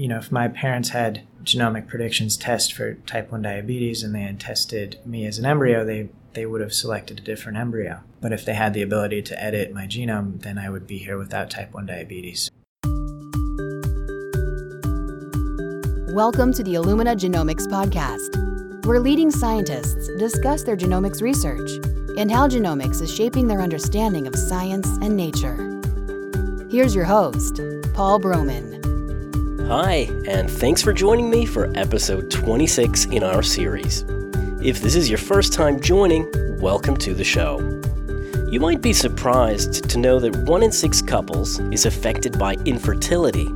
you know, if my parents had genomic predictions test for type 1 diabetes and they had tested me as an embryo, they, they would have selected a different embryo. But if they had the ability to edit my genome, then I would be here without type 1 diabetes. Welcome to the Illumina Genomics Podcast, where leading scientists discuss their genomics research and how genomics is shaping their understanding of science and nature. Here's your host, Paul Broman. Hi, and thanks for joining me for episode 26 in our series. If this is your first time joining, welcome to the show. You might be surprised to know that one in six couples is affected by infertility.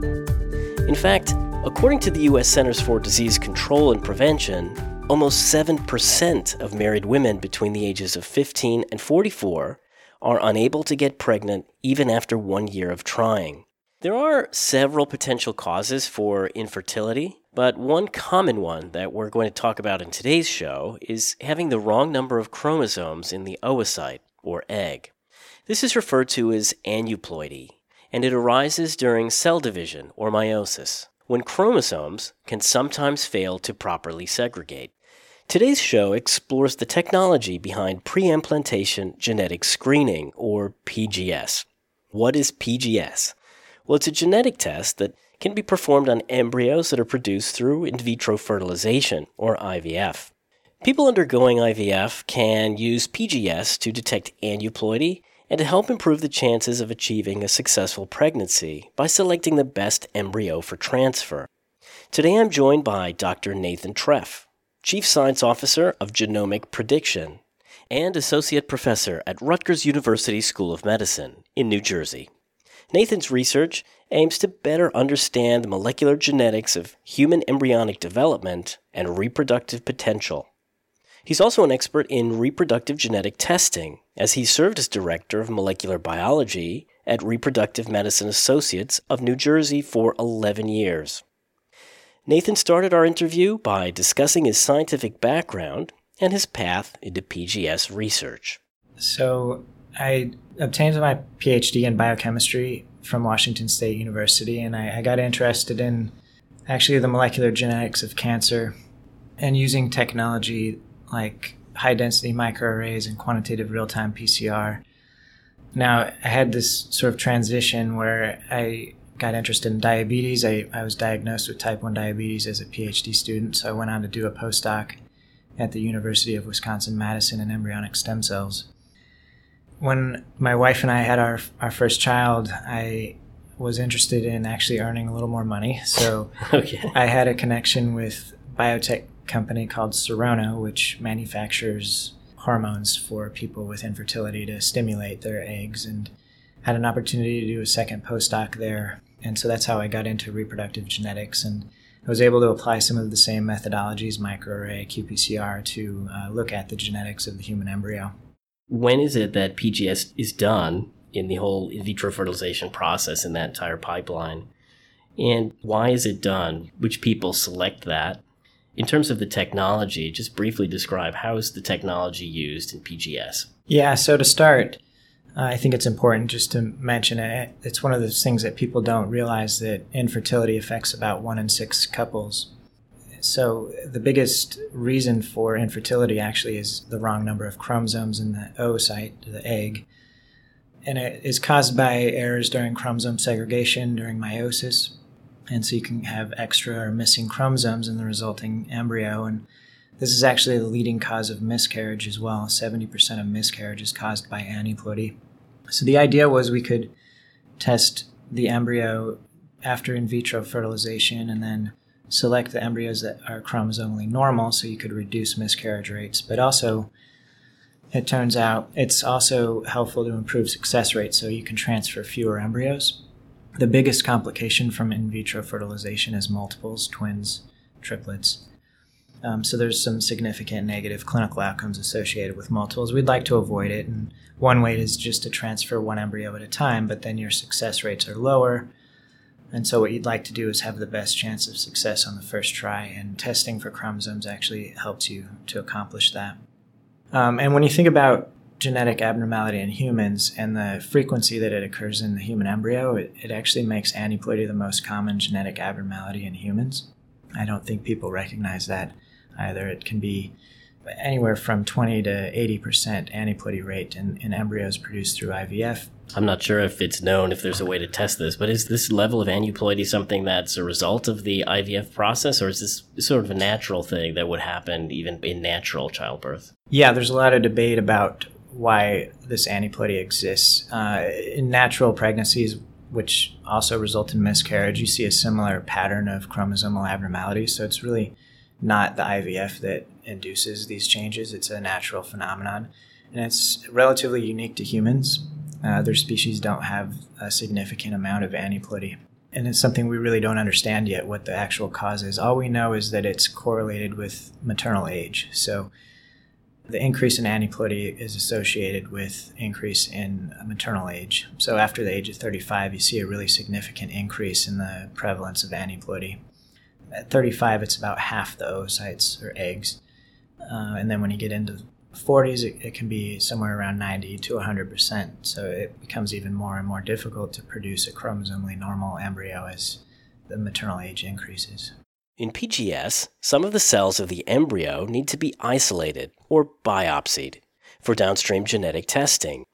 In fact, according to the U.S. Centers for Disease Control and Prevention, almost 7% of married women between the ages of 15 and 44 are unable to get pregnant even after one year of trying. There are several potential causes for infertility, but one common one that we're going to talk about in today's show is having the wrong number of chromosomes in the oocyte, or egg. This is referred to as aneuploidy, and it arises during cell division, or meiosis, when chromosomes can sometimes fail to properly segregate. Today's show explores the technology behind preimplantation genetic screening, or PGS. What is PGS? Well, it's a genetic test that can be performed on embryos that are produced through in vitro fertilization, or IVF. People undergoing IVF can use PGS to detect aneuploidy and to help improve the chances of achieving a successful pregnancy by selecting the best embryo for transfer. Today I'm joined by Dr. Nathan Treff, Chief Science Officer of Genomic Prediction, and Associate Professor at Rutgers University School of Medicine in New Jersey. Nathan's research aims to better understand the molecular genetics of human embryonic development and reproductive potential. He's also an expert in reproductive genetic testing, as he served as Director of Molecular Biology at Reproductive Medicine Associates of New Jersey for 11 years. Nathan started our interview by discussing his scientific background and his path into PGS research. So, I obtained my PhD in biochemistry from Washington State University, and I, I got interested in actually the molecular genetics of cancer and using technology like high density microarrays and quantitative real time PCR. Now, I had this sort of transition where I got interested in diabetes. I, I was diagnosed with type 1 diabetes as a PhD student, so I went on to do a postdoc at the University of Wisconsin Madison in embryonic stem cells. When my wife and I had our, our first child, I was interested in actually earning a little more money. So okay. I had a connection with biotech company called Serono, which manufactures hormones for people with infertility to stimulate their eggs and had an opportunity to do a second postdoc there and so that's how I got into reproductive genetics. And I was able to apply some of the same methodologies, microarray, qPCR, to uh, look at the genetics of the human embryo. When is it that PGS is done in the whole in vitro fertilization process in that entire pipeline? And why is it done? Which people select that? In terms of the technology, just briefly describe how is the technology used in PGS? Yeah, so to start, uh, I think it's important just to mention it. It's one of those things that people don't realize that infertility affects about one in six couples. So the biggest reason for infertility actually is the wrong number of chromosomes in the oocyte, the egg. And it is caused by errors during chromosome segregation during meiosis. And so you can have extra or missing chromosomes in the resulting embryo. And this is actually the leading cause of miscarriage as well. 70% of miscarriage is caused by aneuploidy. So the idea was we could test the embryo after in vitro fertilization and then select the embryos that are chromosomally normal so you could reduce miscarriage rates. But also, it turns out it's also helpful to improve success rates so you can transfer fewer embryos. The biggest complication from in vitro fertilization is multiples, twins, triplets. Um, so there's some significant negative clinical outcomes associated with multiples. We'd like to avoid it, and one way is just to transfer one embryo at a time, but then your success rates are lower. And so what you'd like to do is have the best chance of success on the first try, and testing for chromosomes actually helps you to accomplish that. Um, and when you think about genetic abnormality in humans and the frequency that it occurs in the human embryo, it, it actually makes aneuploidy the most common genetic abnormality in humans. I don't think people recognize that either. It can be anywhere from 20 to 80% aneuploidy rate in, in embryos produced through IVF. I'm not sure if it's known if there's a way to test this, but is this level of aneuploidy something that's a result of the IVF process, or is this sort of a natural thing that would happen even in natural childbirth? Yeah, there's a lot of debate about why this aneuploidy exists. Uh, in natural pregnancies, which also result in miscarriage, you see a similar pattern of chromosomal abnormalities. So it's really not the IVF that induces these changes, it's a natural phenomenon. And it's relatively unique to humans. Uh, other species don't have a significant amount of aneuploidy. And it's something we really don't understand yet what the actual cause is. All we know is that it's correlated with maternal age. So the increase in aneuploidy is associated with increase in maternal age. So after the age of 35, you see a really significant increase in the prevalence of aneuploidy. At 35, it's about half the oocytes or eggs. Uh, and then when you get into 40s, it, it, can be somewhere around 90 to 100%. So it becomes even more and more difficult to produce a chromosomally normal embryo as the maternal age increases. In PGS, some of the cells of the embryo need to be isolated or biopsied for downstream genetic testing.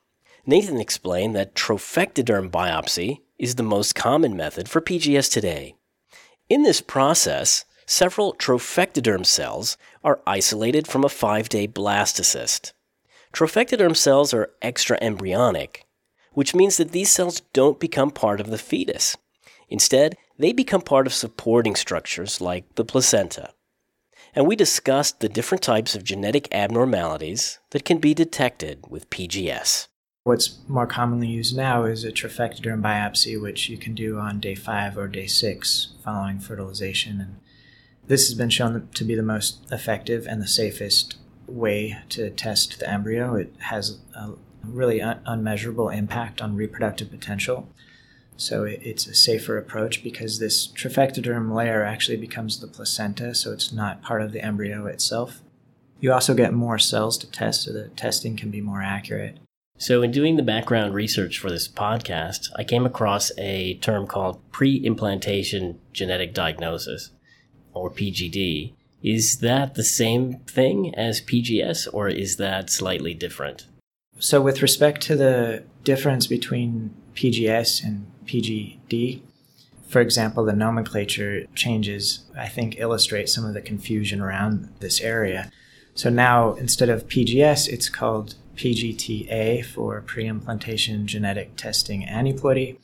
Nathan explained that trophectoderm biopsy is the most common method for PGS today. In this process, several trophectoderm cells are isolated from a five day blastocyst. Trophectoderm cells are extra embryonic, which means that these cells don't become part of the fetus. Instead, they become part of supporting structures like the placenta. And we discussed the different types of genetic abnormalities that can be detected with PGS. What's more commonly used now is a trophectoderm biopsy, which you can do on day five or day six following fertilization. And this has been shown to be the most effective and the safest way to test the embryo. It has a really un- unmeasurable impact on reproductive potential. So it's a safer approach because this trophectoderm layer actually becomes the placenta, so it's not part of the embryo itself. You also get more cells to test, so the testing can be more accurate. So, in doing the background research for this podcast, I came across a term called pre implantation genetic diagnosis, or PGD. Is that the same thing as PGS, or is that slightly different? So, with respect to the difference between PGS and PGD. For example, the nomenclature changes, I think, illustrate some of the confusion around this area. So now, instead of PGS, it's called PGTA for pre-implantation genetic testing aneuploidy.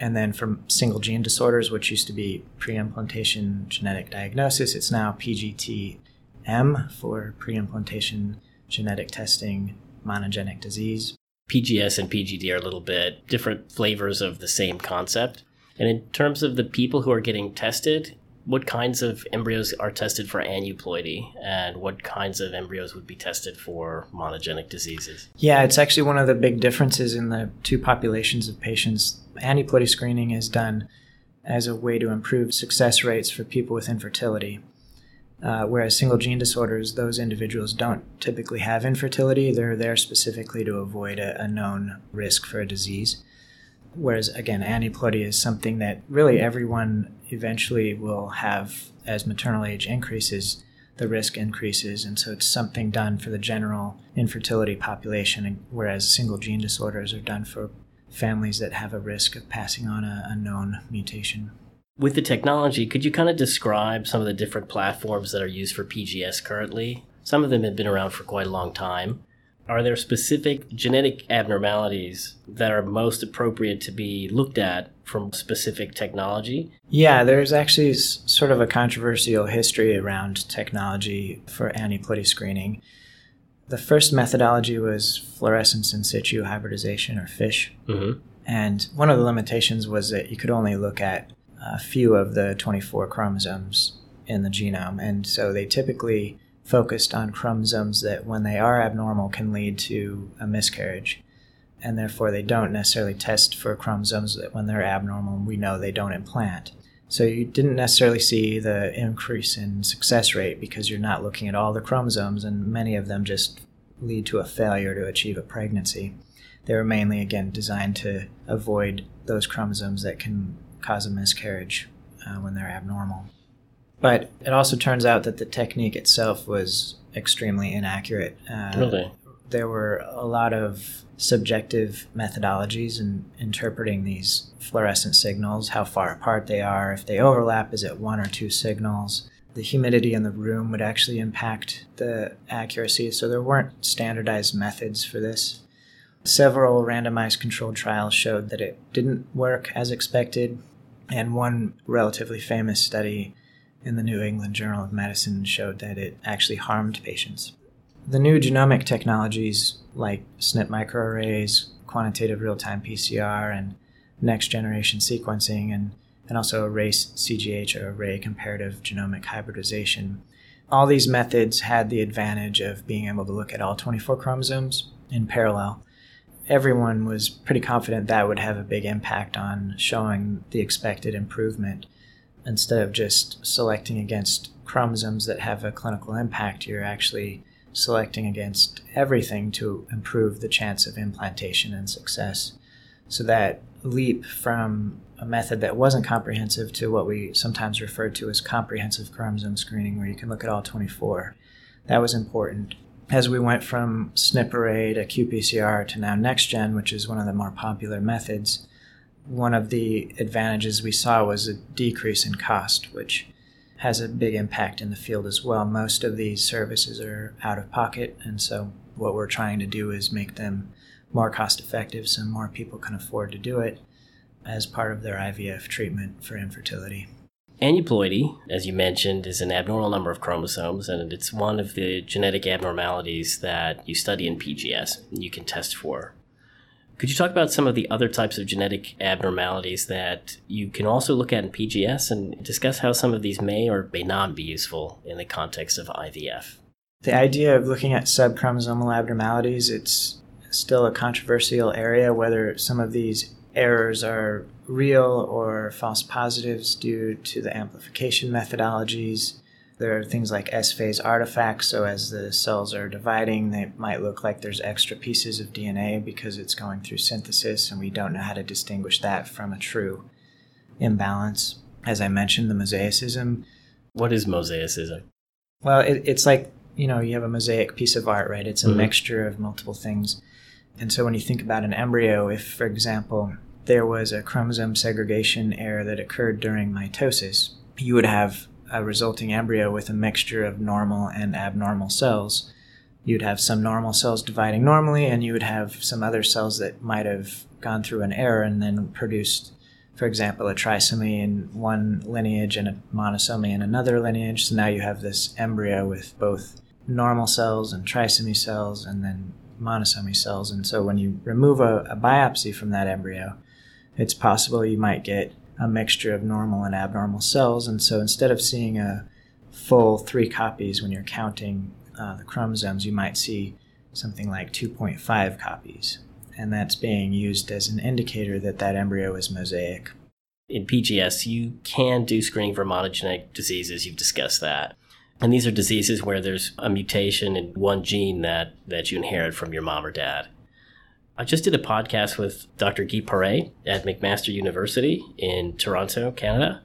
And then from single gene disorders, which used to be pre-implantation genetic diagnosis, it's now PGTM for pre-implantation genetic testing monogenic disease. PGS and PGD are a little bit different flavors of the same concept. And in terms of the people who are getting tested, what kinds of embryos are tested for aneuploidy and what kinds of embryos would be tested for monogenic diseases? Yeah, it's actually one of the big differences in the two populations of patients. Aneuploidy screening is done as a way to improve success rates for people with infertility. Uh, whereas single gene disorders, those individuals don't typically have infertility. They're there specifically to avoid a, a known risk for a disease. Whereas, again, aneuploidy is something that really everyone eventually will have as maternal age increases, the risk increases. And so it's something done for the general infertility population, whereas single gene disorders are done for families that have a risk of passing on a, known mutation with the technology, could you kind of describe some of the different platforms that are used for PGS currently? Some of them have been around for quite a long time. Are there specific genetic abnormalities that are most appropriate to be looked at from specific technology? Yeah, there's actually sort of a controversial history around technology for aneuploidy screening. The first methodology was fluorescence in situ hybridization, or FISH. Mm-hmm. And one of the limitations was that you could only look at a few of the 24 chromosomes in the genome. And so they typically focused on chromosomes that, when they are abnormal, can lead to a miscarriage. And therefore, they don't necessarily test for chromosomes that, when they're abnormal, we know they don't implant. So you didn't necessarily see the increase in success rate because you're not looking at all the chromosomes, and many of them just lead to a failure to achieve a pregnancy. They were mainly, again, designed to avoid those chromosomes that can cause a miscarriage uh, when they're abnormal. But it also turns out that the technique itself was extremely inaccurate. Uh, really? There were a lot of subjective methodologies in interpreting these fluorescent signals, how far apart they are, if they overlap, is it one or two signals. The humidity in the room would actually impact the accuracy, so there weren't standardized methods for this. Several randomized controlled trials showed that it didn't work as expected, and one relatively famous study in the New England Journal of Medicine showed that it actually harmed patients. The new genomic technologies like SNP microarrays, quantitative real time PCR, and next generation sequencing, and, and also arrays CGH or array comparative genomic hybridization. All these methods had the advantage of being able to look at all 24 chromosomes in parallel. Everyone was pretty confident that would have a big impact on showing the expected improvement. Instead of just selecting against chromosomes that have a clinical impact, you're actually selecting against everything to improve the chance of implantation and success. So that leap from a method that wasn't comprehensive to what we sometimes refer to as comprehensive chromosome screening, where you can look at all 24, that was important. As we went from SNP array to qPCR to now NextGen, which is one of the more popular methods, one of the advantages we saw was a decrease in cost, which has a big impact in the field as well. Most of these services are out of pocket, and so what we're trying to do is make them more cost effective so more people can afford to do it as part of their IVF treatment for infertility. Aneuploidy, as you mentioned, is an abnormal number of chromosomes, and it's one of the genetic abnormalities that you study in PGS and you can test for. Could you talk about some of the other types of genetic abnormalities that you can also look at in PGS and discuss how some of these may or may not be useful in the context of IVF? The idea of looking at subchromosomal abnormalities, it's still a controversial area whether some of these errors are real or false positives due to the amplification methodologies. There are things like S phase artifacts, so as the cells are dividing, they might look like there's extra pieces of DNA because it's going through synthesis, and we don't know how to distinguish that from a true imbalance. As I mentioned, the mosaicism. What is mosaicism? Well, it, it's like, you know, you have a mosaic piece of art, right? It's a mm-hmm. mixture of multiple things. And so when you think about an embryo, if, for example, there was a chromosome segregation error that occurred during mitosis, you would have a resulting embryo with a mixture of normal and abnormal cells. You'd have some normal cells dividing normally, and you would have some other cells that might have gone through an error and then produced, for example, a trisomy in one lineage and a monosomy in another lineage. So now you have this embryo with both normal cells and trisomy cells and then monosomy cells. And so when you remove a, a biopsy from that embryo, it's possible you might get a mixture of normal and abnormal cells. And so instead of seeing a full three copies when you're counting uh, the chromosomes, you might see something like 2.5 copies. And that's being used as an indicator that that embryo is mosaic. In PGS, you can do screening for monogenic diseases. You've discussed that. And these are diseases where there's a mutation in one gene that, that you inherit from your mom or dad. I just did a podcast with Dr. Guy Paré at McMaster University in Toronto, Canada.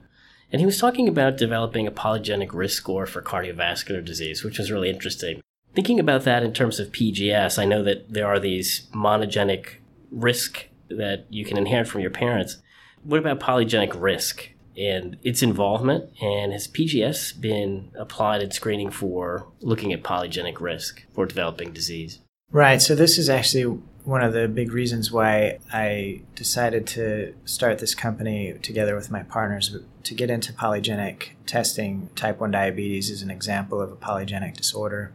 And he was talking about developing a polygenic risk score for cardiovascular disease, which was really interesting. Thinking about that in terms of PGS, I know that there are these monogenic risk that you can inherit from your parents. What about polygenic risk and its involvement? And has PGS been applied in screening for looking at polygenic risk for developing disease? Right. So this is actually one of the big reasons why I decided to start this company together with my partners to get into polygenic testing. Type 1 diabetes is an example of a polygenic disorder.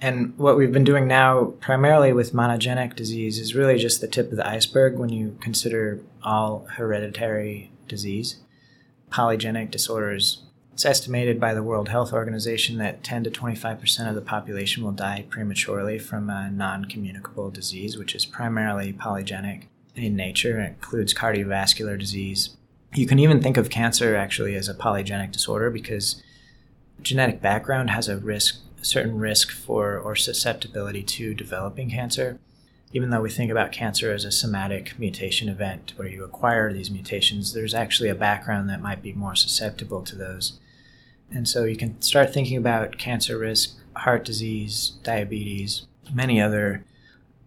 And what we've been doing now, primarily with monogenic disease, is really just the tip of the iceberg when you consider all hereditary disease. Polygenic disorders it's estimated by the World Health Organization that 10 to 25% of the population will die prematurely from a non communicable disease, which is primarily polygenic in nature. It includes cardiovascular disease. You can even think of cancer actually as a polygenic disorder because genetic background has a risk certain risk for or susceptibility to developing cancer. Even though we think about cancer as a somatic mutation event where you acquire these mutations, there's actually a background that might be more susceptible to those. And so you can start thinking about cancer risk, heart disease, diabetes, many other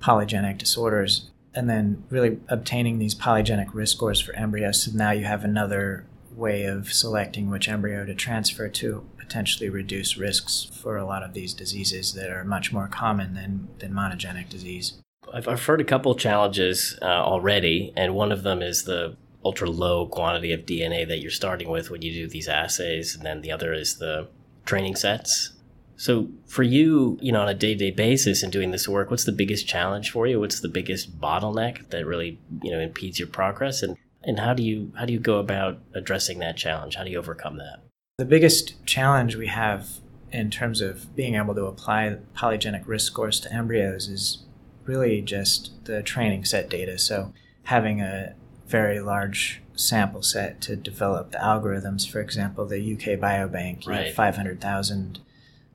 polygenic disorders, and then really obtaining these polygenic risk scores for embryos. So now you have another way of selecting which embryo to transfer to potentially reduce risks for a lot of these diseases that are much more common than, than monogenic disease. I've, I've heard a couple challenges uh, already, and one of them is the ultra low quantity of DNA that you're starting with when you do these assays, and then the other is the training sets. So for you, you know, on a day-to-day basis in doing this work, what's the biggest challenge for you? What's the biggest bottleneck that really, you know, impedes your progress? And and how do you how do you go about addressing that challenge? How do you overcome that? The biggest challenge we have in terms of being able to apply polygenic risk scores to embryos is really just the training set data. So having a very large sample set to develop the algorithms. For example, the UK Biobank, you Right. have 500,000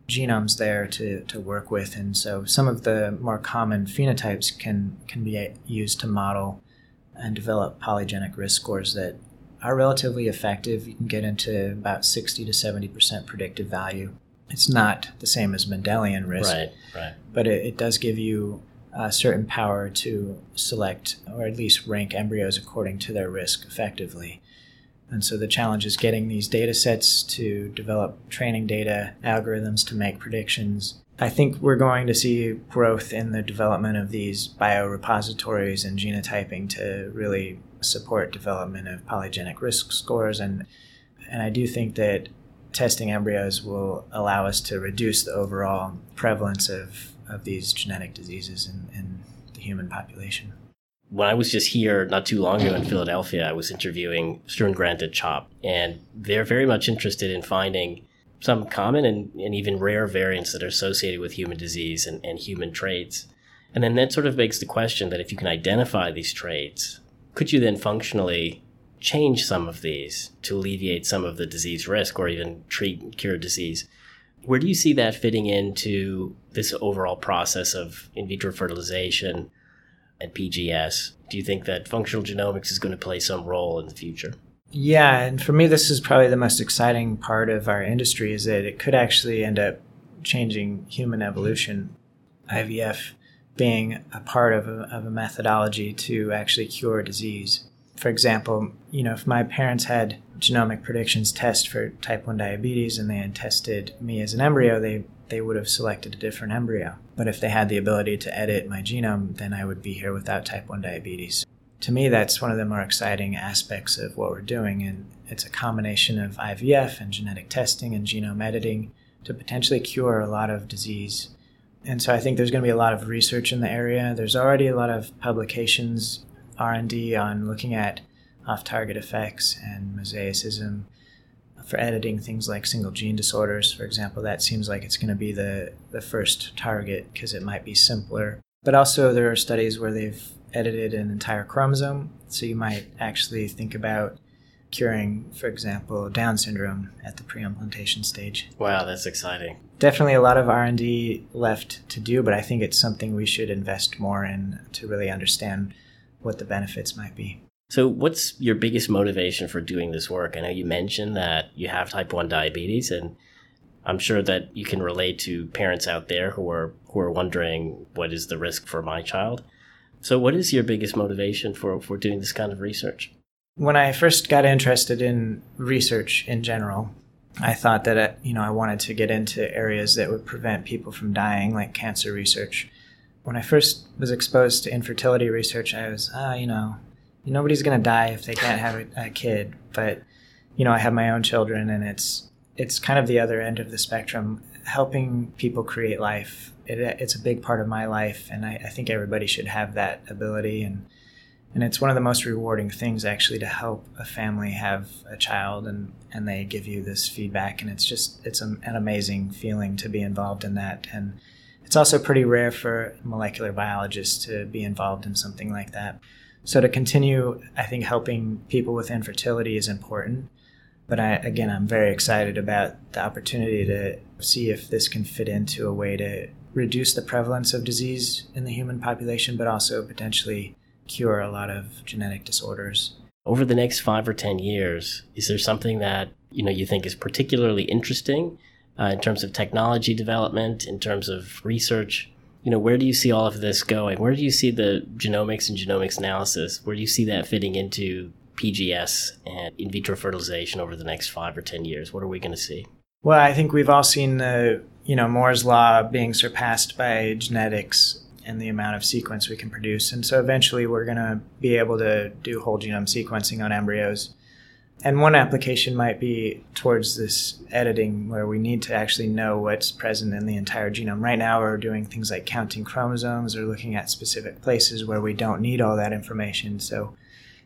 genomes there to, to work with. And so some of the more common phenotypes can, can be used to model and develop polygenic risk scores that are relatively effective. You can get into about 60 to 70% predictive value. It's not the same as Mendelian risk, Right, right. but it, it does give you certain power to select or at least rank embryos according to their risk effectively. And so the challenge is getting these data sets to develop training data, algorithms to make predictions. I think we're going to see growth in the development of these biorepositories and genotyping to really support development of polygenic risk scores and and I do think that testing embryos will allow us to reduce the overall prevalence of, of these genetic diseases in, in the human population. when I was just here not too long ago in Philadelphia, I was interviewing Struan Grant at CHOP, and they're very much interested in finding some common and, and even rare variants that are associated with human disease and, and human traits. And then that sort of begs the question that if you can identify these traits, could you then functionally change some of these to alleviate some of the disease risk or even treat cure disease? Where do you see that fitting into this overall process of in vitro fertilization? and PGS. Do you think that functional genomics is going to play some role in the future? Yeah, and for me, this is probably the most exciting part of our industry is that it could actually end up changing human evolution. IVF being a part of a, of a methodology to actually cure disease. For example, you know, if my parents had genomic predictions test for type 1 diabetes and they had tested me as an embryo, they, they would have selected a different embryo. But if they had the ability to edit my genome, then I would be here without type 1 diabetes to me, that's one of the more exciting aspects of what we're doing. And it's a combination of IVF and genetic testing and genome editing to potentially cure a lot of disease. And so I think there's going to be a lot of research in the area. There's already a lot of publications, R&D on looking at off-target effects and mosaicism for editing things like single gene disorders, for example. That seems like it's going to be the, the first target because it might be simpler. But also there are studies where they've edited an entire chromosome. So you might actually think about curing, for example, Down syndrome at the pre-implantation stage. Wow, that's exciting. Definitely a lot of R&D left to do, but I think it's something we should invest more in to really understand what the benefits might be. So, what's your biggest motivation for doing this work? I know you mentioned that you have type 1 diabetes, and I'm sure that you can relate to parents out there who are who are wondering what is the risk for my child. So, what is your biggest motivation for, for doing this kind of research? When I first got interested in research in general, I thought that uh, you know I wanted to get into areas that would prevent people from dying, like cancer research. When I first was exposed to infertility research, I was, ah, you know, nobody's going to die if they can't have a, a kid. But you know, I have my own children, and it's it's kind of the other end of the spectrum, helping people create life. It, it's a big part of my life, and I, I think everybody should have that ability and and it's one of the most rewarding things actually to help a family have a child and and they give you this feedback and it's just it's an amazing feeling to be involved in that and it's also pretty rare for molecular biologists to be involved in something like that so to continue i think helping people with infertility is important But I, again, I'm very excited about the opportunity to see if this can fit into a way to reduce the prevalence of disease in the human population, but also potentially cure a lot of genetic disorders. Over the next five or 10 years, is there something that you know you think is particularly interesting uh, in terms of technology development, in terms of research? You know, where do you see all of this going? Where do you see the genomics and genomics analysis? Where do you see that fitting into PGS and in vitro fertilization over the next five or 10 years? What are we going to see? Well, I think we've all seen the, you know, Moore's law being surpassed by genetics and the amount of sequence we can produce. And so eventually we're going to be able to do whole genome sequencing on embryos. And one application might be towards this editing where we need to actually know what's present in the entire genome. Right now, we're doing things like counting chromosomes or looking at specific places where we don't need all that information. So,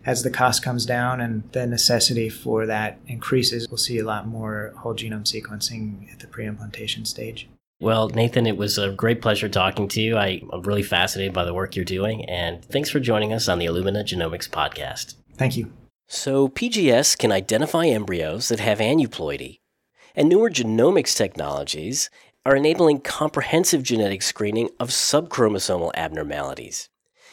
as the cost comes down and the necessity for that increases, we'll see a lot more whole genome sequencing at the pre implantation stage. Well, Nathan, it was a great pleasure talking to you. I, am really fascinated by the work you're doing, and thanks for joining us on the Illumina Genomics podcast. Thank you. So, PGS can identify embryos that have aneuploidy, and newer genomics technologies are enabling comprehensive genetic screening of subchromosomal abnormalities.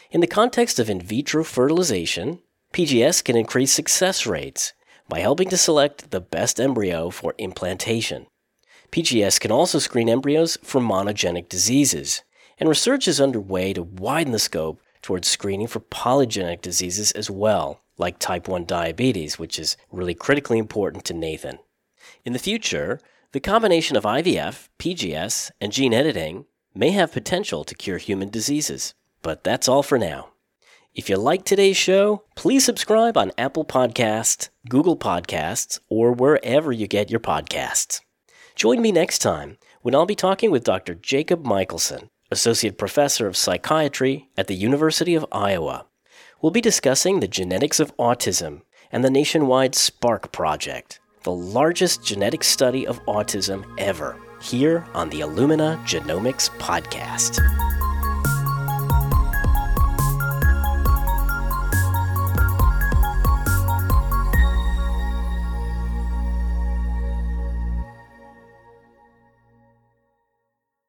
In the context of in vitro fertilization, PGS can increase success rates by helping to select the best embryo for implantation. PGS can also screen embryos for monogenic diseases, and research is underway to widen the scope towards screening for polygenic diseases as well like type 1 diabetes, which is really critically important to Nathan. In the future, the combination of IVF, PGS, and gene editing may have potential to cure human diseases. But that's all for now. If you like today's show, please subscribe on Apple Podcasts, Google Podcasts, or wherever you get your podcasts. Join me next time when I'll be talking with Dr. Jacob Michaelson, Associate Professor of Psychiatry at the University of Iowa. We'll be discussing the genetics of autism and the nationwide SPARK project, the largest genetic study of autism ever, here on the Illumina Genomics Podcast.